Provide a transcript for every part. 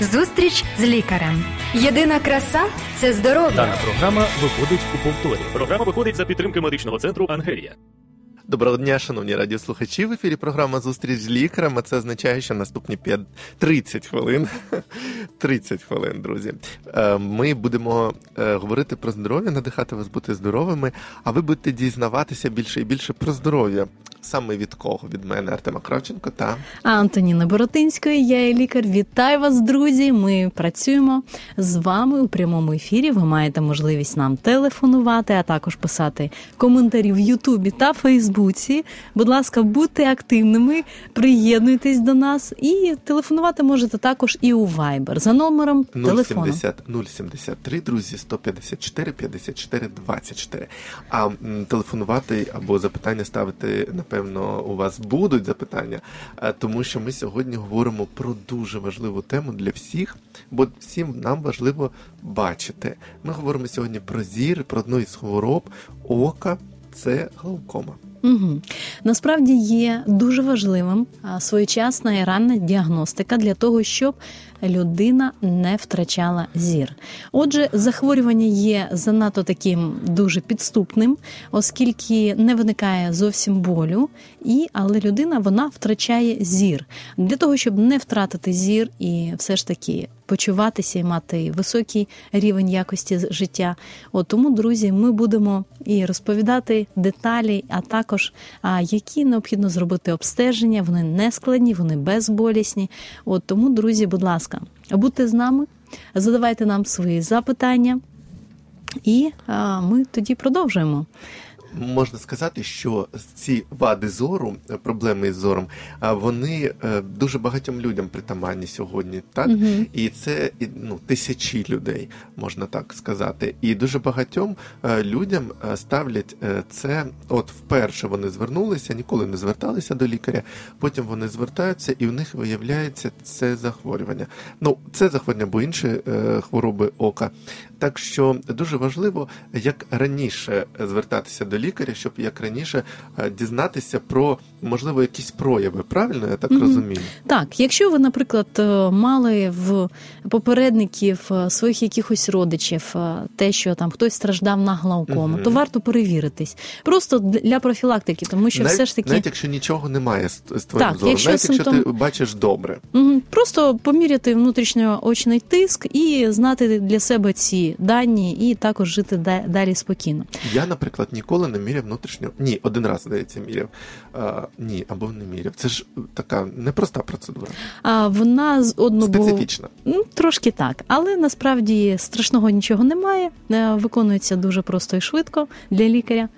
Зустріч з лікарем. Єдина краса це здоров'я. Дана програма виходить у повторі. Програма виходить за підтримки медичного центру Ангелія. Доброго дня, шановні радіослухачі. В ефірі програма Зустріч з лікарем. Це означає, що наступні 5... 30 хвилин. 30 хвилин, друзі. Е, Ми будемо е, говорити про здоров'я, надихати вас бути здоровими, а ви будете дізнаватися більше і більше про здоров'я. Саме від кого? Від мене, Артема Кравченко та Антоніна Боротинської, я є лікар. Вітаю вас, друзі. Ми працюємо з вами у прямому ефірі. Ви маєте можливість нам телефонувати, а також писати коментарі в Ютубі та Фейсбуці. Будь ласка, будьте активними, приєднуйтесь до нас і телефонувати можете також і у Viber за номером телефону. 070 073, друзі, 154 54 24. А телефонувати або запитання ставити, напевно, у вас будуть запитання, е, тому що ми сьогодні говоримо про дуже важливу тему для всіх, бо всім нам важливо бачити. Ми говоримо сьогодні про зір, про одну із хвороб ока. Це глаукома. Угу. Насправді є дуже важливим своєчасна і ранна діагностика для того, щоб людина не втрачала зір. Отже, захворювання є занадто таким дуже підступним, оскільки не виникає зовсім болю, і але людина вона втрачає зір. Для того, щоб не втратити зір і все ж таки почуватися і мати високий рівень якості життя. От тому, друзі, ми будемо і розповідати деталі, а також які необхідно зробити обстеження. Вони не складні, вони безболісні. От тому, друзі, будь ласка, будьте з нами, задавайте нам свої запитання, і ми тоді продовжуємо. Можна сказати, що ці вади зору, е, проблеми із зором, а, вони е, дуже багатьом людям притаманні сьогодні, так Мгм. і це ну тисячі людей, можна так сказати. І дуже багатьом е, людям ставлять це. От вперше вони звернулися, ніколи не зверталися до лікаря. Потім вони звертаються, і в них виявляється це захворювання. Ну, це захворювання, бо інші хвороби ока. Так що дуже важливо, як раніше звертатися до лікаря, щоб як раніше е, дізнатися про можливо якісь прояви. Правильно я так Мгм. розумію? Так, якщо ви, наприклад, е, мали в попередників е, своїх якихось родичів те, що там хтось страждав на глаукому, Мгм. то варто перевіритись. Просто для профілактики, тому що навіть, все ж таки навіть якщо нічого немає з, твоїм якщо навіть якщо ти бачиш добре. Мгм. просто поміряти внутрішньоочний тиск і знати для себе ці дані, і також жити далі спокійно. Я, наприклад, ніколи не міряв внутрішнього. Ні, один раз, здається, міряв. А, ні, або не міряв. Це ж така непроста процедура, А вона з одного специфічна. Ну, трошки так, але насправді страшного нічого немає. Е, Виконується дуже просто і швидко для лікаря.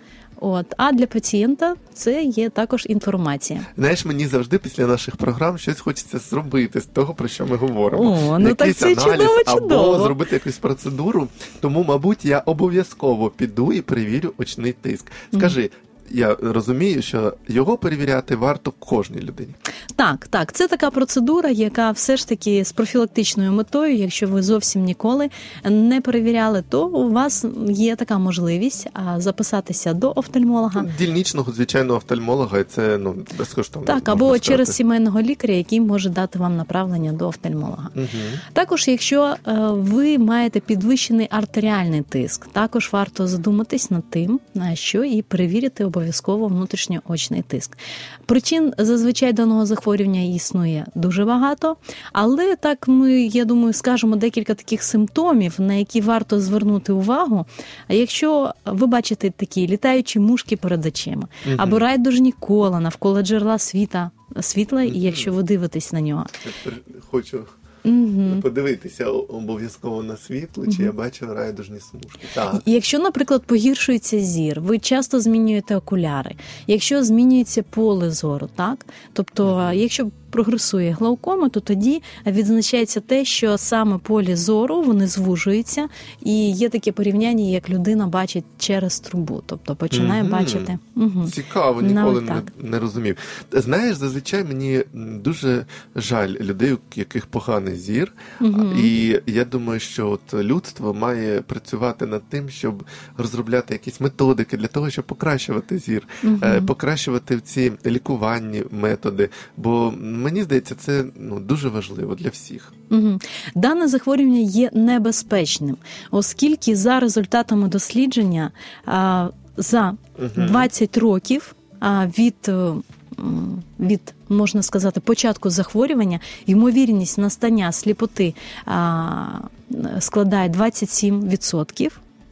От, а для пацієнта це є також інформація. Знаєш, мені завжди після наших програм щось хочеться зробити з того, про що ми говоримо. О, ну так це аналіз чудово, або чудово. зробити якусь процедуру. Тому, мабуть, я обов'язково піду і перевірю очний тиск. Скажи. Я розумію, що його перевіряти варто кожній людині. Так, так, це така процедура, яка все ж таки з профілактичною метою, якщо ви зовсім ніколи не перевіряли, то у вас є така можливість записатися до офтальмолога. Дільничного звичайного офтальмолога, і це ну безкоштовно. Так, або сказати. через сімейного лікаря, який може дати вам направлення до офтальмолога. Мгм. Також, якщо е, ви маєте підвищений артеріальний тиск, також варто задуматись над тим, на що і перевірити обов'язково внутрішньоочний тиск. Причин зазвичай даного захворювання існує дуже багато, але так ми, я думаю, скажемо декілька таких симптомів, на які варто звернути увагу. А якщо ви бачите такі літаючі мушки перед очима, або райдужні кола навколо джерела світа. Світла, і якщо ви дивитесь на нього, Хочу Угу. подивитися обов'язково на світло, чи я бачу райдужні смужки. Так. Якщо, наприклад, погіршується зір, ви часто змінюєте окуляри, якщо змінюється поле зору, так тобто, угу. якщо прогресує глаукома, то тоді відзначається те, що саме полі зору вони звужуються, і є таке порівняння, як людина бачить через трубу, тобто починає Мгм. бачити. Угу. Цікаво, ніколи не, так. не розумів. Знаєш, зазвичай мені дуже жаль людей, у яких поганий зір. Мгм. І я думаю, що от людство має працювати над тим, щоб розробляти якісь методики для того, щоб покращувати зір, е, покращувати ці лікувальні методи. Бо мені здається, це ну дуже важливо для всіх. Угу. Дане захворювання є небезпечним, оскільки за результатами дослідження а, за 20 років а, від е, від можна сказати початку захворювання ймовірність настання сліпоти а, складає 27%.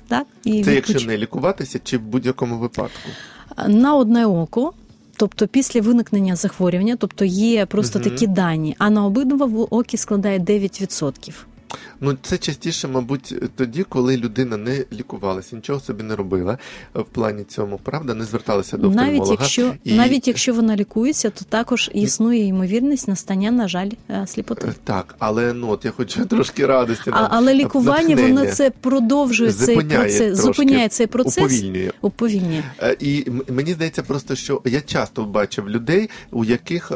Так? І Це якщо не лікуватися, чи в будь-якому випадку? На одне око. Тобто після виникнення захворювання, тобто є просто угу. такі дані, а на обидва оки складає 9%. Ну це частіше, мабуть, тоді, коли людина не лікувалася, нічого собі не робила в плані цьому, правда, не зверталася до офтальмолога. Навіть якщо і... навіть якщо вона лікується, то також існує ймовірність настання, на жаль, е, сліпоти. Е, так, але ну от я хочу трошки радості. А, але лікування воно це продовжує цей процес, зупиняє цей процес, уповільнює. уповільнює. Е, і мені здається, просто що я часто бачив людей, у яких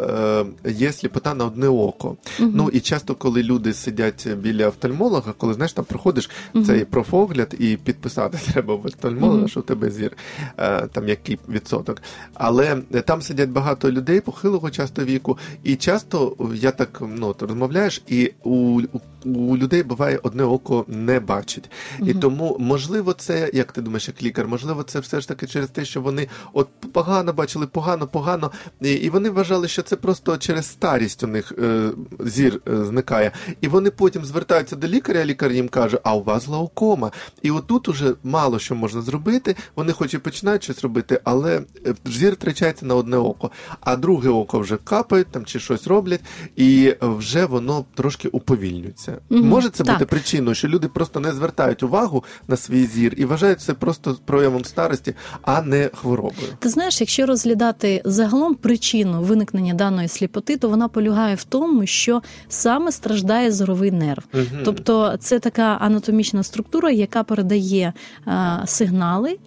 є сліпота на одне око. Угу. Ну і часто, коли люди сидять біля офтальмолога, коли знаєш, там проходиш uh-huh. цей профогляд і підписати треба в офтальмолога, uh-huh. що в тебе зір, е, там який відсоток. Але там сидять багато людей похилого часто віку, і часто я так ну, ти розмовляєш, і у, у у людей буває одне око не бачить. Угу. І тому, можливо, це, як ти думаєш, як лікар, можливо, це все ж таки через те, що вони от погано бачили, погано, погано, і, і вони вважали, що це просто через старість у них е, зір е, зникає. І вони потім звертаються до лікаря, а лікар їм каже, а у вас глаукома. І отут уже мало що можна зробити. Вони хоч і починають щось робити, але е, зір втрачається на одне око, а друге око вже капають там чи щось роблять, і вже воно трошки уповільнюється. Угу. Може це так. бути причиною, що люди просто не звертають увагу на свій зір і вважають це просто проявом старості, а не хворобою. Ти знаєш, якщо розглядати загалом причину виникнення даної сліпоти, то вона полягає в тому, що саме страждає зоровий нерв. Угу. Тобто це така анатомічна структура, яка передає а, сигнали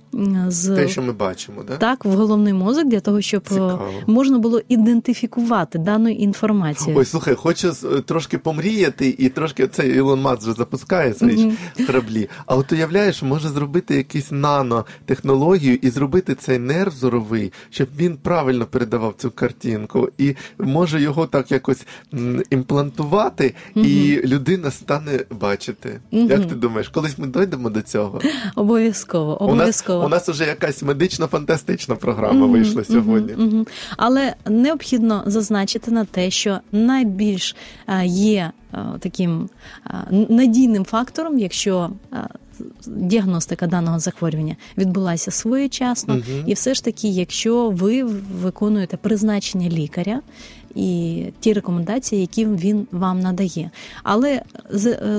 з те, що ми бачимо, да? так в головний мозок для того, щоб е, Цікаво. можна було ідентифікувати дану інформацію. Ой, слухай, хочу трошки помріяти і трошки цей Ілон Маск вже запускає свої mm-hmm. кораблі. А от уявляєш, може зробити якусь нанотехнологію і зробити цей нерв зоровий, щоб він правильно передавав цю картинку, і може його так якось імплантувати, mm-hmm. і людина стане бачити. Mm-hmm. Як ти думаєш, колись ми дійдемо до цього? Обов'язково, обов'язково. У нас вже якась медично-фантастична програма вийшла сьогодні. Але необхідно зазначити на те, що найбільш є Е, таким е, надійним фактором, якщо е, діагностика даного захворювання відбулася своєчасно, угу. і все ж таки, якщо ви виконуєте призначення лікаря. І ті рекомендації, які він вам надає, але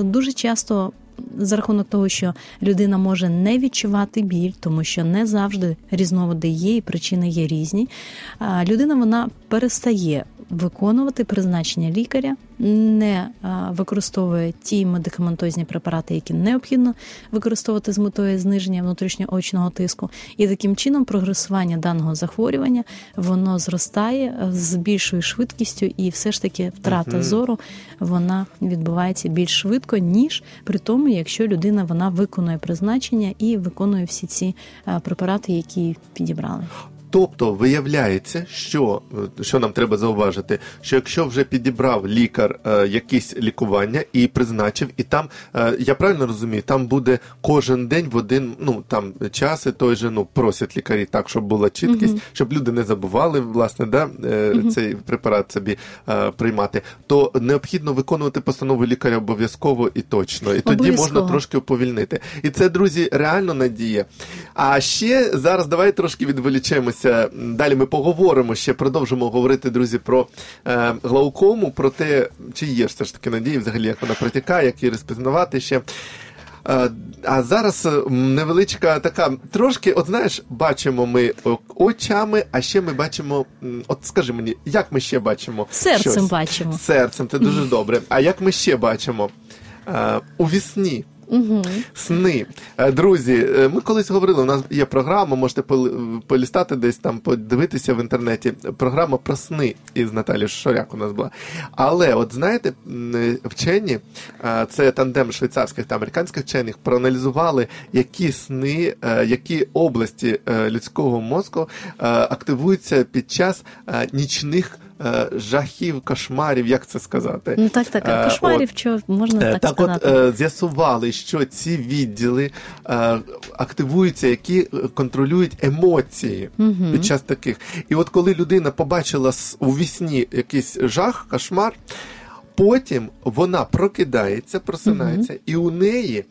дуже часто за рахунок того, що людина може не відчувати біль, тому що не завжди різновиди є і причини є різні. Людина вона перестає виконувати призначення лікаря, не використовує ті медикаментозні препарати, які необхідно використовувати з метою зниження внутрішньоочного тиску, і таким чином прогресування даного захворювання воно зростає з більшою швидкістю, і все ж таки втрата uh-huh. зору вона відбувається більш швидко, ніж при тому, якщо людина вона виконує призначення і виконує всі ці препарати, які підібрали. Тобто виявляється, що що нам треба зауважити, що якщо вже підібрав лікар е, якісь лікування і призначив, і там е, я правильно розумію, там буде кожен день в один ну там часи той же ну просять лікарі так, щоб була чіткість, uh щоб люди не забували власне да, е, uh цей препарат собі е, приймати, то необхідно виконувати постанову лікаря обов'язково і точно, і тоді можна трошки уповільнити. І це друзі реально надія. А ще зараз давай трошки відволічемося рухаємося. Далі ми поговоримо ще, продовжимо говорити, друзі, про е, глаукому, про те, чи є все ж таки надії, взагалі, як вона протікає, як її розпізнавати ще. Е, а зараз невеличка така, трошки, от знаєш, бачимо ми очами, а ще ми бачимо. От скажи мені, як ми ще бачимо? Серцем щось? бачимо. Серцем, це дуже добре. А як ми ще бачимо? Е, у вісні. Сни. Е, друзі, е, ми колись говорили, у нас є програма, можете полістати десь там, подивитися в інтернеті. Програма про сни із Наталі Шоряк у нас була. Але, от знаєте, е, вчені, це тандем швейцарських та американських вчених, проаналізували, які сни, які області людського мозку активуються під час нічних е, жахів, кошмарів, як це сказати? Ну так, так, Е, кошмарів, от, що можна Е, так, Так, от е, з'ясували, що ці відділи е, активуються, які е, контролюють емоції Мгм. під час таких. І от коли людина побачила у вісні якийсь жах, кошмар, потім вона прокидається, просинається, і у неї.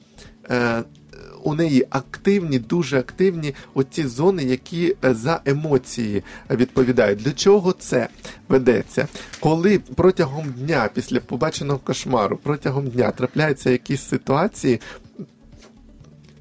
У неї активні, дуже активні оці зони, які е, за емоції відповідають. Для чого це ведеться? Коли протягом дня, після побаченого кошмару, протягом дня трапляються якісь ситуації.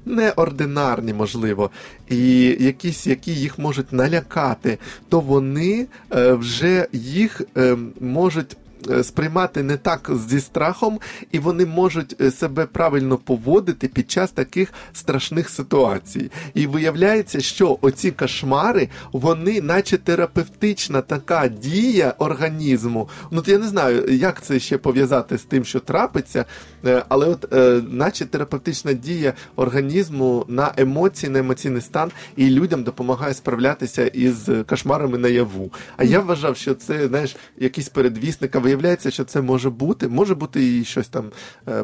Неординарні, можливо, і якісь, які їх можуть налякати, то вони е, вже їх е, можуть сприймати не так зі страхом, і вони можуть е, себе правильно поводити під час таких страшних ситуацій. І виявляється, що оці кошмари, вони, наче терапевтична така дія організму. Ну, от я не знаю, як це ще пов'язати з тим, що трапиться, е, але от, е, наче терапевтична дія організму на емоції, на емоційний стан, і людям допомагає справлятися із кошмарами наяву. А я вважав, що це знаєш, якийсь передвісник, виявляється, що це може бути. Може бути і щось там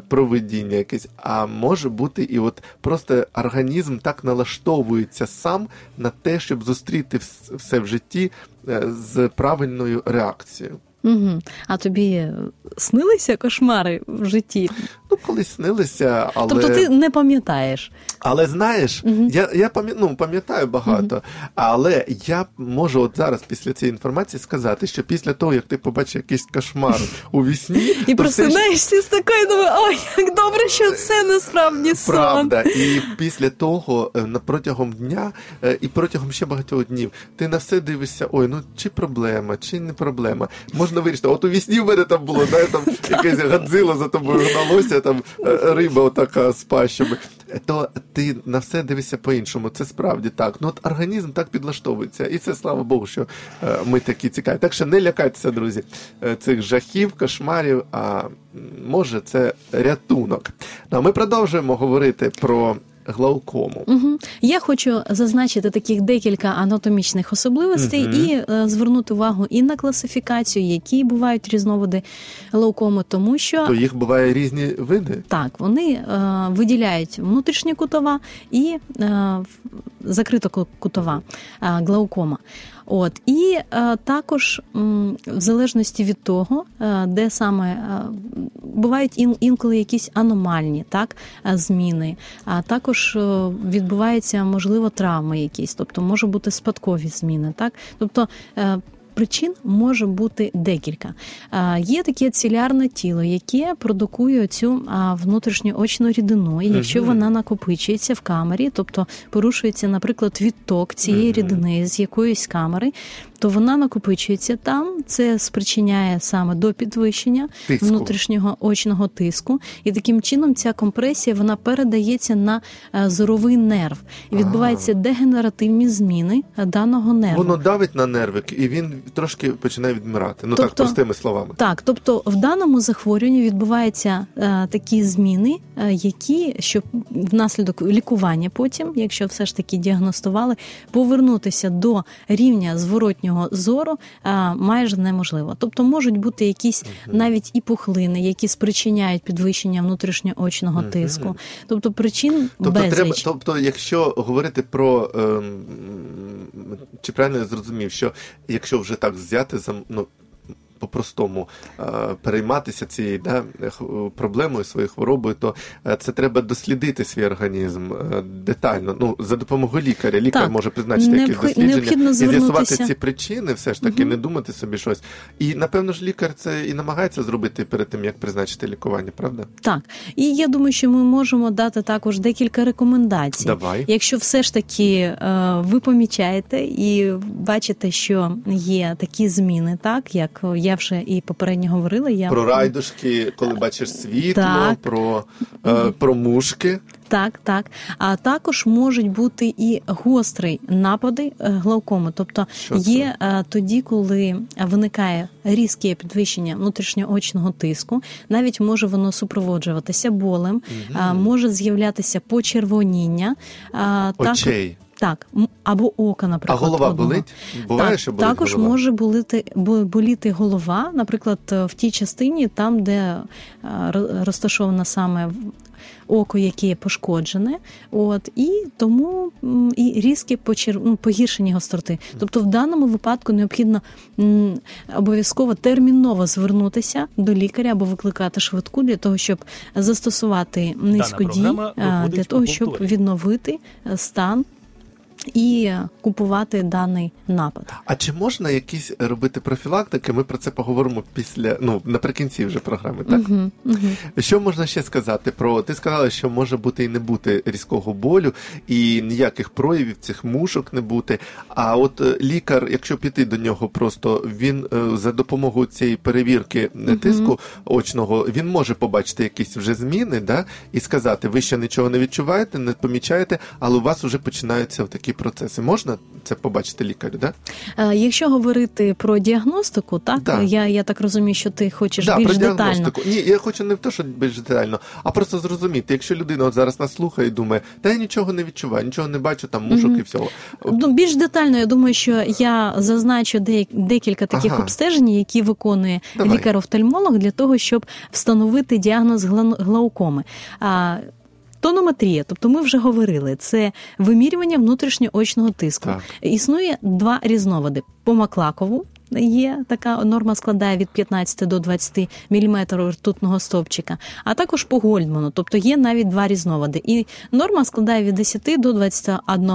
проведіння провидіння якесь, а може бути і от просто організм так налаштовується сам на те, щоб зустріти все в житті е, з правильною реакцією. Угу. А тобі снилися кошмари в житті? Ну, колись снилися, але. Тобто ти не пам'ятаєш. Але знаєш, Мгм. я, я пам'ятаю, ну, пам'ятаю багато, але я можу от зараз після цієї інформації сказати, що після того, як ти побачиш якийсь кошмар у вісні, І просинаєшся з такою, думаю, ой, як добре, що це насправді сон. Правда, і після того е, протягом дня е, і протягом ще багатьох днів ти на все дивишся, ой, ну чи проблема, чи не проблема. Можна вирішити. От у вісні в мене там було, да, там якесь гадзило за тобою гналося, там е, риба отака з пащами. То ти на все дивишся по-іншому. Це справді так. Ну от організм так підлаштовується. І це слава Богу, що е, ми такі цікаві. Так що не лякайтеся, друзі, е, цих жахів, кошмарів. А може, це рятунок. Ну, а ми продовжуємо говорити про глаукому. Угу. Я хочу зазначити таких декілька анатомічних особливостей Мгм. і е, звернути увагу і на класифікацію, які бувають різновиди глаукоми, тому що То їх буває різні види. Так, вони е, виділяють внутрішньокутова і е, закритокутова е, глаукома. От і е, також м, в залежності від того, е, де саме е, бувають ін, інколи якісь аномальні так, е, зміни, а також е, відбуваються можливо травми якісь, тобто може бути спадкові зміни. Так, тобто. Причин може бути декілька. Є таке цілярне тіло, яке продукує цю а, внутрішньоочну рідину. І якщо вона накопичується в камері, тобто порушується, наприклад, відток цієї рідини з якоїсь камери, то вона накопичується там. Це спричиняє саме до підвищення Тиску. внутрішнього очного тиску, і таким чином ця компресія вона передається на е, зоровий нерв. І відбуваються дегенеративні зміни е, даного нерву. Воно давить на нервик, і він трошки починає відмирати. Ну так, Тобто- простими словами. Так, тобто в даному захворюванні відбуваються е, такі зміни, е, які щоб внаслідок лікування потім, якщо все ж таки діагностували, повернутися до рівня зворотнього зору е, майже неможливо. Тобто можуть бути якісь навіть і пухлини, які спричиняють підвищення внутрішньоочного Мгм. тиску. Тобто причин Тобто, безліч. треба, тобто, якщо говорити про ем, чи правильно я зрозумів, що якщо вже так взяти за ну. По-простому е, перейматися цією да, х- проблемою, своєю хворобою, то е, це треба дослідити свій організм е, детально. Ну, за допомогою лікаря. Лікар Так. може призначити якісь дослідження і з'ясувати ці причини, все ж таки, Мгм. не думати собі щось. І напевно ж лікар це і намагається зробити перед тим, як призначити лікування, правда? Так, і я думаю, що ми можемо дати також декілька рекомендацій. Давай. Якщо все ж таки е, ви помічаєте і бачите, що є такі зміни, так як я вже і попередньо говорила, я Про райдушки, коли бачиш світло, Так. про, е, про мушки. Так, так. А також можуть бути і гострі напади е, глаукоми. Тобто Що є е, тоді, коли виникає різке підвищення внутрішньоочного тиску, навіть може воно супроводжуватися болем, а, може з'являтися почервоніння. а, так- Очей. Так, або ока, А наприклад. голова одного. болить? Буває, так, що болить також голова? може боліти, боліти голова, наприклад, е, в тій частині, там, де е, ро- розташовано саме око, яке пошкоджене, от і тому і різкі почер... ну, погіршення гостроти. Тобто, в даному випадку необхідно обов'язково терміново звернутися до лікаря або викликати швидку для того, щоб застосувати низько дій е, для того, щоб відновити стан. І купувати даний напад. А чи можна якісь робити профілактики? Ми про це поговоримо після ну наприкінці вже програми. Так Угу, угу. що можна ще сказати про ти сказала, що може бути і не бути різкого болю, і ніяких проявів цих мушок не бути. А от е, лікар, якщо піти до нього, просто він е, за допомогою цієї перевірки е, тиску очного, він може побачити якісь вже зміни, да, і сказати, ви ще нічого не відчуваєте, не помічаєте, але у вас вже починаються такі процеси. Можна це побачити лікарю? Да? Е, Якщо говорити про діагностику, так Да. я, я так розумію, що ти хочеш Да, більш про детально. Ні, я хочу не те, що більш детально, а просто зрозуміти, якщо людина от зараз нас слухає і думає, та я нічого не відчуваю, нічого не бачу, там мушок Мгм. і всього. Ну, більш детально, я думаю, що я зазначу де- декілька таких Ага. обстежень, які виконує Давай. лікар-офтальмолог для того, щоб встановити діагноз гла- глаукоми. А, Тонометрія, тобто ми вже говорили, це вимірювання внутрішньоочного тиску. Так. Існує два різновиди: по Маклакову. Є така норма складає від 15 до 20 мм ртутного стовпчика, а також по Гольдману, тобто є навіть два різновиди. І норма складає від 10 до 21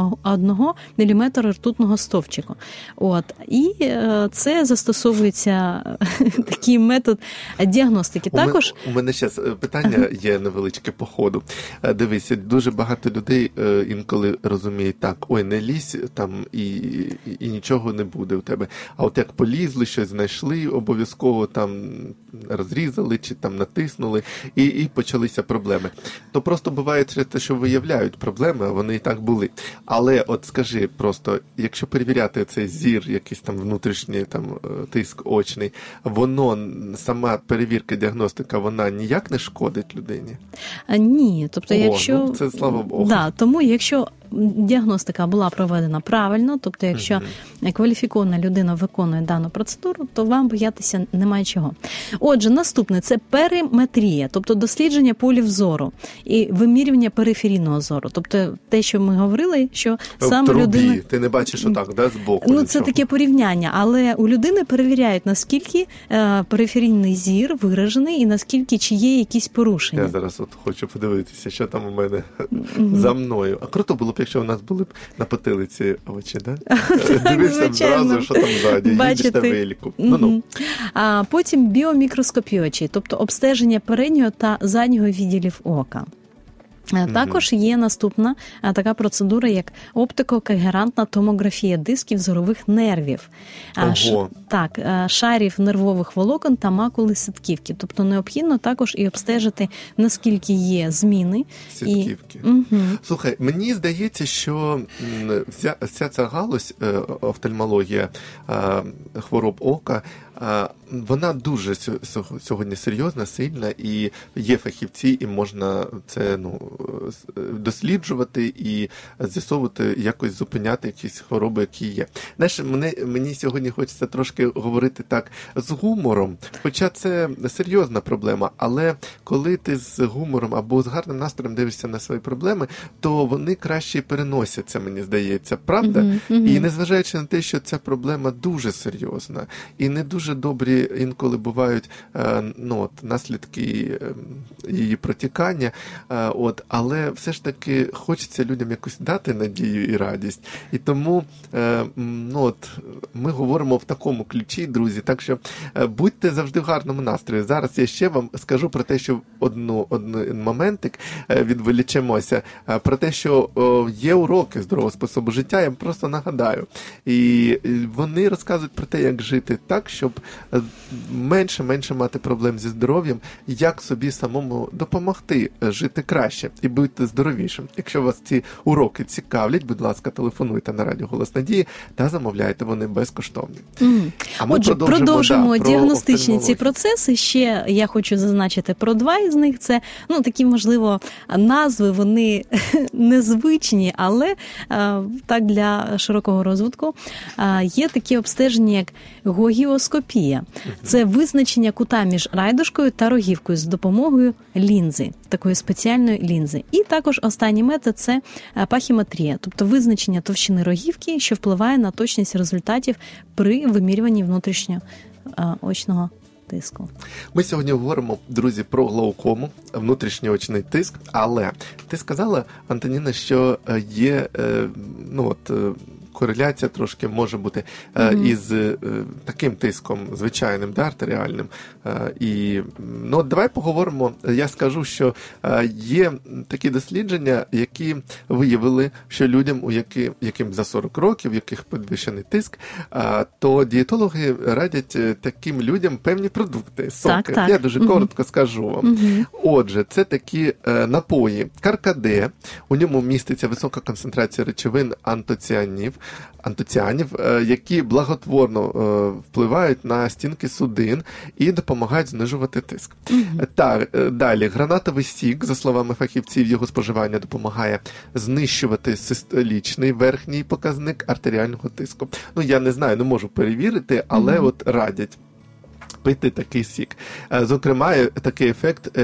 мм ртутного стовпчику. От і е, це застосовується е, такий метод діагностики. У Також у мене ще питання є невеличке по ходу. Е, Дивися, дуже багато людей інколи розуміють так: ой, не лізь там і, і, і нічого не буде у тебе. А от як полізли, щось знайшли, обов'язково там розрізали чи там натиснули, і, і почалися проблеми. То просто буває те, що виявляють проблеми, а вони і так були. Але от скажи просто, якщо перевіряти цей зір, якийсь там внутрішній там е, тиск очний, воно сама перевірка діагностика, вона ніяк не шкодить людині. А, Ні, тобто, О, якщо ну, це слава Богу. Да, тому якщо діагностика була проведена правильно, тобто, якщо кваліфікована людина виконує дану процедуру, то вам боятися немає чого. Отже, наступне це периметрія, тобто дослідження полів зору і вимірювання периферійного зору. Тобто, те, що ми говорили, що в саме трубі, людина. ти не бачиш отак, да, збоку. Ну, це таке порівняння, але у людини перевіряють, наскільки е, периферійний зір виражений і наскільки чи є якісь порушення. Я зараз от хочу подивитися, що там у мене за мною. А круто було б, якщо у нас були б на потилиці очі, да? Дивишся одразу, що там ззаді, їдеш на велику. Ну, ну. А потім біомікроскопіочі, тобто обстеження переднього та заднього відділів ока. Е, Також є наступна е, така процедура, як оптико-когерантна томографія дисків зорових нервів, А, ш- так, е, шарів нервових волокон та макули сітківки. Тобто необхідно також і обстежити, наскільки є зміни. Сітківки. І... Мгм. Слухай, мені здається, що вся, вся ця галузь е, офтальмологія е, хвороб ока, е, вона дуже сьо- сьо- сьогодні серйозна, сильна, і є фахівці, і можна це ну, досліджувати і з'ясовувати, якось зупиняти якісь хвороби, які є. Знаєш, мене, мені сьогодні хочеться трошки говорити так з гумором, хоча це серйозна проблема, але коли ти з гумором або з гарним настроєм дивишся на свої проблеми, то вони краще переносяться, мені здається, правда? Мгм, мгм. І незважаючи на те, що ця проблема дуже серйозна, і не дуже добрі інколи бувають е, ну, от, наслідки е, її протікання, е, от, але все ж таки хочеться людям якось дати надію і радість. І тому е, ну, от, ми говоримо в такому ключі, друзі. Так що будьте завжди в гарному настрої. Зараз я ще вам скажу про те, що одну, один моментик відволічемося, про те, що є уроки здорового способу життя, я вам просто нагадаю. І вони розказують про те, як жити так, щоб менше менше мати проблем зі здоров'ям, як собі самому допомогти е, жити краще і бути здоровішим. Якщо вас ці уроки цікавлять, будь ласка, телефонуйте на радіо Голос Надії та замовляйте вони безкоштовні. Мгм. А ми Отже, продовжимо, продовжимо да, про діагностичні ці процеси. Ще я хочу зазначити про два із них. Це ну такі, можливо, назви вони незвичні, але е, так для широкого розвитку е, є такі обстеження, як гогіоскопія. Це визначення кута між райдушкою та рогівкою з допомогою лінзи, такої спеціальної лінзи. І також останній метод це е, пахіметрія, тобто визначення товщини рогівки, що впливає на точність результатів при вимірюванні внутрішньоочного тиску. Ми сьогодні говоримо, друзі, про глаукому, внутрішньоочний тиск. Але ти сказала, Антоніна, що е, є е, ну от. Кореляція трошки може бути Мгм. із е, таким тиском звичайним, да, артеріальним. Е, і ну, давай поговоримо. Я скажу, що є такі дослідження, які виявили, що людям, у які, яким за 40 років, яких підвищений тиск, то дієтологи радять таким людям певні продукти. Соки. так. Я дуже Мгм. коротко скажу вам. Мгм. Отже, це такі напої каркаде. У ньому міститься висока концентрація речовин антоціанів, антоціанів, е, які благотворно е, впливають на стінки судин і допомагають знижувати тиск. Так, е, далі гранатовий сік, за словами фахівців, його споживання допомагає знищувати систолічний верхній показник артеріального тиску. Ну я не знаю, не можу перевірити, але Мгм. от радять. Пити такий сік. Зокрема, такий ефект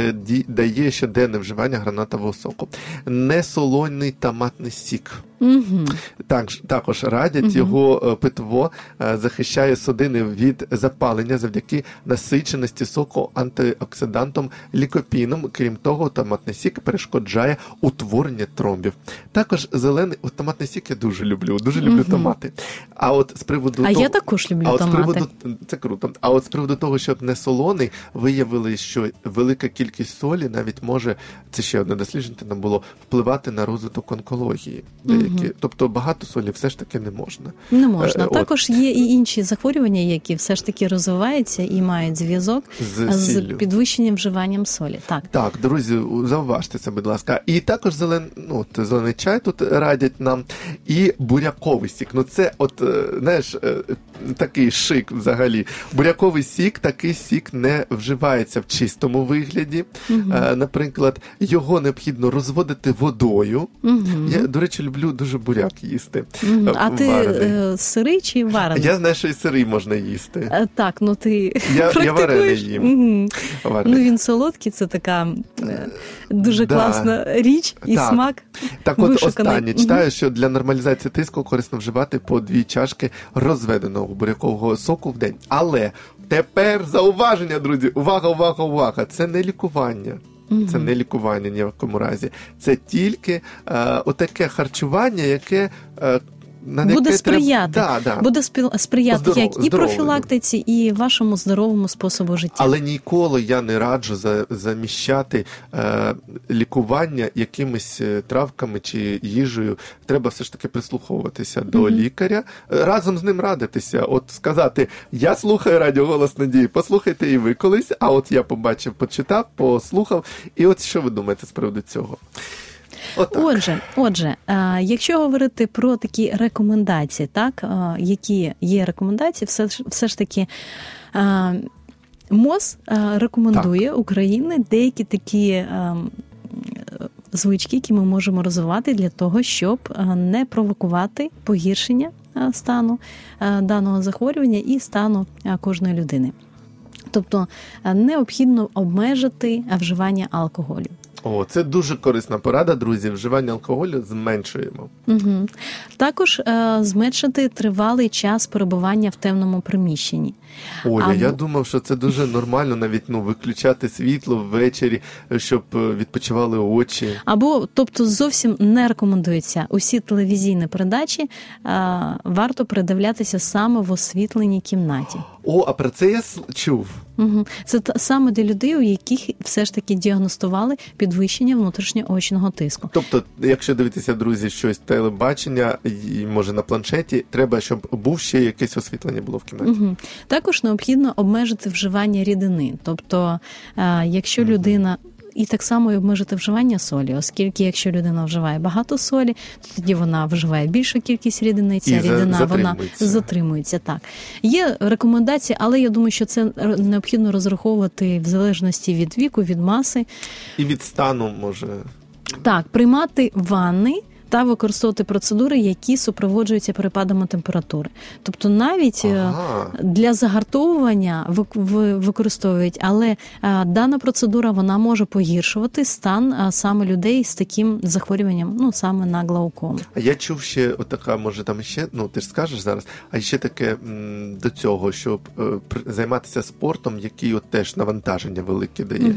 дає щоденне вживання гранатового соку. Несолоний томатний сік. Мгм. Також, також радять Мгм. його е, питво е, захищає судини від запалення завдяки насиченості соку антиоксидантом лікопіном. Крім того, томатний сік перешкоджає утворення тромбів. Також зелений от томатний сік я дуже люблю. Дуже люблю Мгм. томати. А от з приводу А того, я також люблю а от з приводу це круто. А от з приводу того, щоб не солоний, виявили, що велика кількість солі навіть може це ще одне дослідження там було впливати на розвиток онкології. Деякі, Мгм. тобто багато солі все ж таки не можна. Не можна. Е, от. Також є і інші захворювання, які все ж таки розвиваються і мають зв'язок З з підвищенням вживанням солі. Так. Так, друзі, зауважте це, будь ласка. І також зелен, ну, от, зелений чай тут радять нам, і буряковий сік. Ну це, от, е, знаєш, е, такий шик взагалі. Буряковий сік, такий сік не вживається в чистому вигляді. Е, Наприклад, його необхідно розводити водою. Мгм. Я, до речі, люблю дуже буряк їсти. Е, А ти варений. е, сирий чи варений? Я знаю, що і сирий можна їсти. Е, Так, ну ти Я- я варений їм. Варений. Ну він солодкий, це така дуже Да. класна річ і Так. смак. Так от останнє читаю, що для нормалізації тиску корисно вживати по дві чашки розведеного бурякового соку в день. Але тепер зауваження, друзі, увага, увага, увага! Це не лікування. Це не лікування ні в якому разі. Це тільки е, отаке харчування, яке. Е, на Буде сприяти. Треба... Да, да. Буде сприяти Здоров- як і профілактиці, і вашому здоровому способу життя. Але ніколи я не раджу за, заміщати е, лікування якимись е, травками чи їжею. Треба все ж таки прислуховуватися до Мгм. лікаря, е, разом з ним радитися. От сказати: я слухаю радіо голос надії, послухайте і ви колись. А от я побачив, почитав, послухав. І от що ви думаєте з приводу цього? Отак. Отже, отже, е, якщо говорити про такі рекомендації, так е, які є рекомендації, все ж все ж таки. е, МОЗ рекомендує Україні деякі такі звички, які ми можемо розвивати для того, щоб не провокувати погіршення стану даного захворювання і стану кожної людини. Тобто необхідно обмежити вживання алкоголю. О, це дуже корисна порада, друзі. Вживання алкоголю зменшуємо. Угу. Також е, зменшити тривалий час перебування в темному приміщенні. Оля, А я думав, що це дуже нормально, навіть ну виключати світло ввечері, щоб е, відпочивали очі. Або, тобто, зовсім не рекомендується усі телевізійні передачі е, варто передивлятися саме в освітленій кімнаті. О, а про це я чув. Угу. Це та- саме для людей, у яких все ж таки діагностували підвищення внутрішньоочного тиску. Тобто, якщо дивитися, друзі, щось телебачення, і може на планшеті, треба, щоб був ще якесь освітлення було в кімнаті. Угу. Також необхідно обмежити вживання рідини. Тобто, е, якщо людина. І так само і обмежити вживання солі, оскільки якщо людина вживає багато солі, то тоді вона вживає більшу кількість рідини, ця І рідина рідина вона затримується. затримується. Так є рекомендації, але я думаю, що це необхідно розраховувати в залежності від віку, від маси. І від стану може. Так, приймати ванни та використовувати процедури, які супроводжуються перепадами температури. Тобто навіть е, Ага. для загартовування використовують, але е, дана процедура вона може погіршувати стан е, саме людей з таким захворюванням, ну саме на глаукому. А я чув ще отака, може там ще, ну ти ж скажеш зараз, а ще таке до цього, щоб займатися спортом, який от теж навантаження велике дає.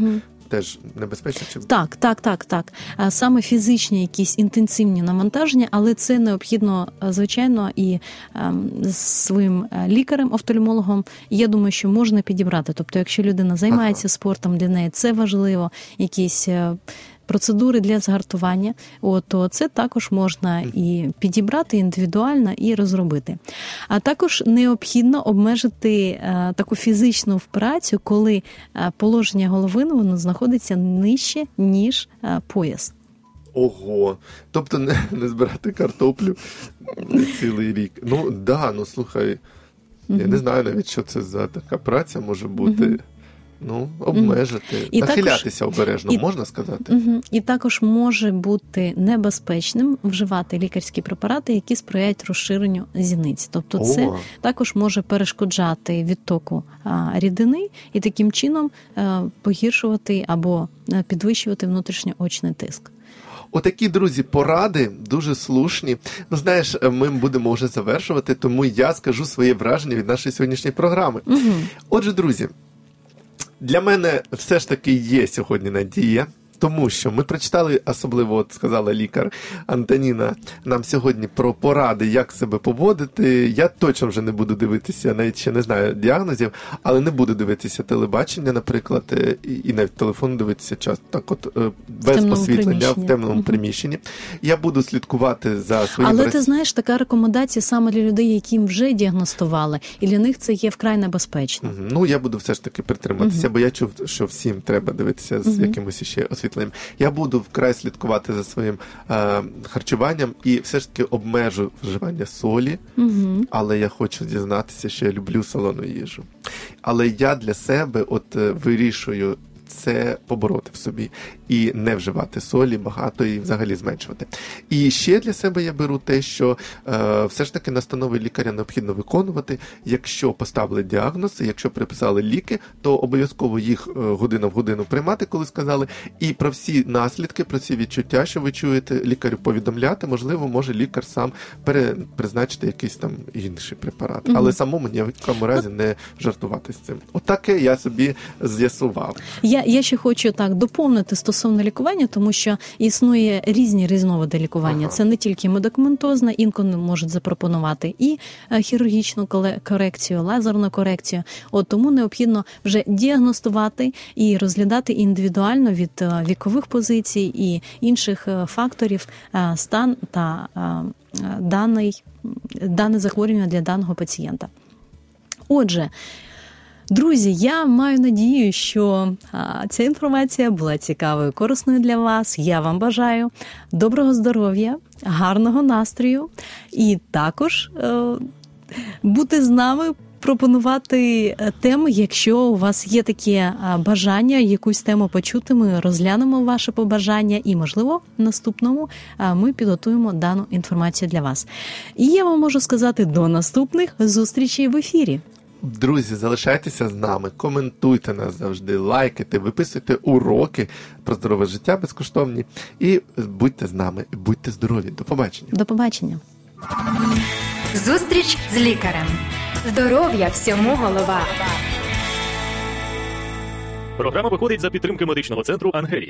Теж небезпечно чи Так, так, так, так. Саме фізичні якісь інтенсивні навантаження, але це необхідно, е, звичайно, і ем, своїм е, лікарем, офтальмологом. Я думаю, що можна підібрати. Тобто, якщо людина займається спортом, для неї це важливо, якісь. Процедури для згартування, от, то це також можна і підібрати індивідуально і розробити. А також необхідно обмежити е, таку фізичну працю, коли е, положення головини воно знаходиться нижче, ніж е, пояс. Ого. Тобто не, не збирати картоплю цілий рік. Ну да, ну слухай, я не знаю навіть, що це за така праця може бути. Ну, обмежити, І нахилятися обережно, і- можна сказати. Угу. І також може бути небезпечним вживати лікарські препарати, які сприяють розширенню зіниць. Тобто, це О. також може перешкоджати відтоку а, рідини і таким чином е, погіршувати або е, підвищувати внутрішньоочний тиск. Отакі друзі, поради дуже слушні. Ну знаєш, ми будемо вже завершувати, тому я скажу своє враження від нашої сьогоднішньої програми. Угу. Отже, друзі, для мене все ж таки є сьогодні надія. Тому що ми прочитали, особливо от сказала лікар Антоніна нам сьогодні про поради, як себе поводити. Я точно вже не буду дивитися, навіть ще не знаю діагнозів, але не буду дивитися телебачення, наприклад, і навіть телефон дивитися часто так, от е, без освітлення в темному приміщенні. Я буду слідкувати за своїм Але раці- ти знаєш, така рекомендація саме для людей, яким вже діагностували, і для них це є вкрай небезпечно. Ну, я буду все ж таки притриматися, бо я чув, що всім треба дивитися з якимось ще освітленням. Я буду вкрай слідкувати за своїм е, харчуванням і все ж таки обмежу вживання солі, Угу. але я хочу дізнатися, що я люблю солону їжу. Але я для себе от е, вирішую. Це побороти в собі і не вживати солі багато і взагалі зменшувати. І ще для себе я беру те, що е, все ж таки настанови лікаря необхідно виконувати. Якщо поставили діагноз, якщо приписали ліки, то обов'язково їх е, година в годину приймати, коли сказали. І про всі наслідки, про всі відчуття, що ви чуєте, лікарю повідомляти. Можливо, може лікар сам пере, призначити якийсь там інший препарат, але самому ні в якому разі не жартувати з цим. Отаке я собі з'ясував. Я, я ще хочу так доповнити стосовно лікування, тому що існує різні різновиди лікування. Ага. Це не тільки медикаментозне, інколи можуть запропонувати і е, хірургічну корекцію, лазерну корекцію. От тому необхідно вже діагностувати і розглядати індивідуально від е, вікових позицій і інших е, факторів стан та даний, дане захворювання для даного пацієнта. Отже, Друзі, я маю надію, що ця інформація була цікавою, корисною для вас. Я вам бажаю доброго здоров'я, гарного настрою і також е, бути з нами. Пропонувати е, теми, якщо у вас є таке бажання, якусь тему почути, ми розглянемо ваше побажання, і, можливо, в наступному ми підготуємо дану інформацію для вас. І я вам можу сказати до наступних зустрічей в ефірі. Друзі, залишайтеся з нами, коментуйте нас завжди, лайкайте, виписуйте уроки про здорове життя безкоштовні. І будьте з нами, і будьте здорові. До побачення. До побачення. Зустріч з лікарем. Здоров'я всьому голова. Програма виходить за підтримки медичного центру Ангелія.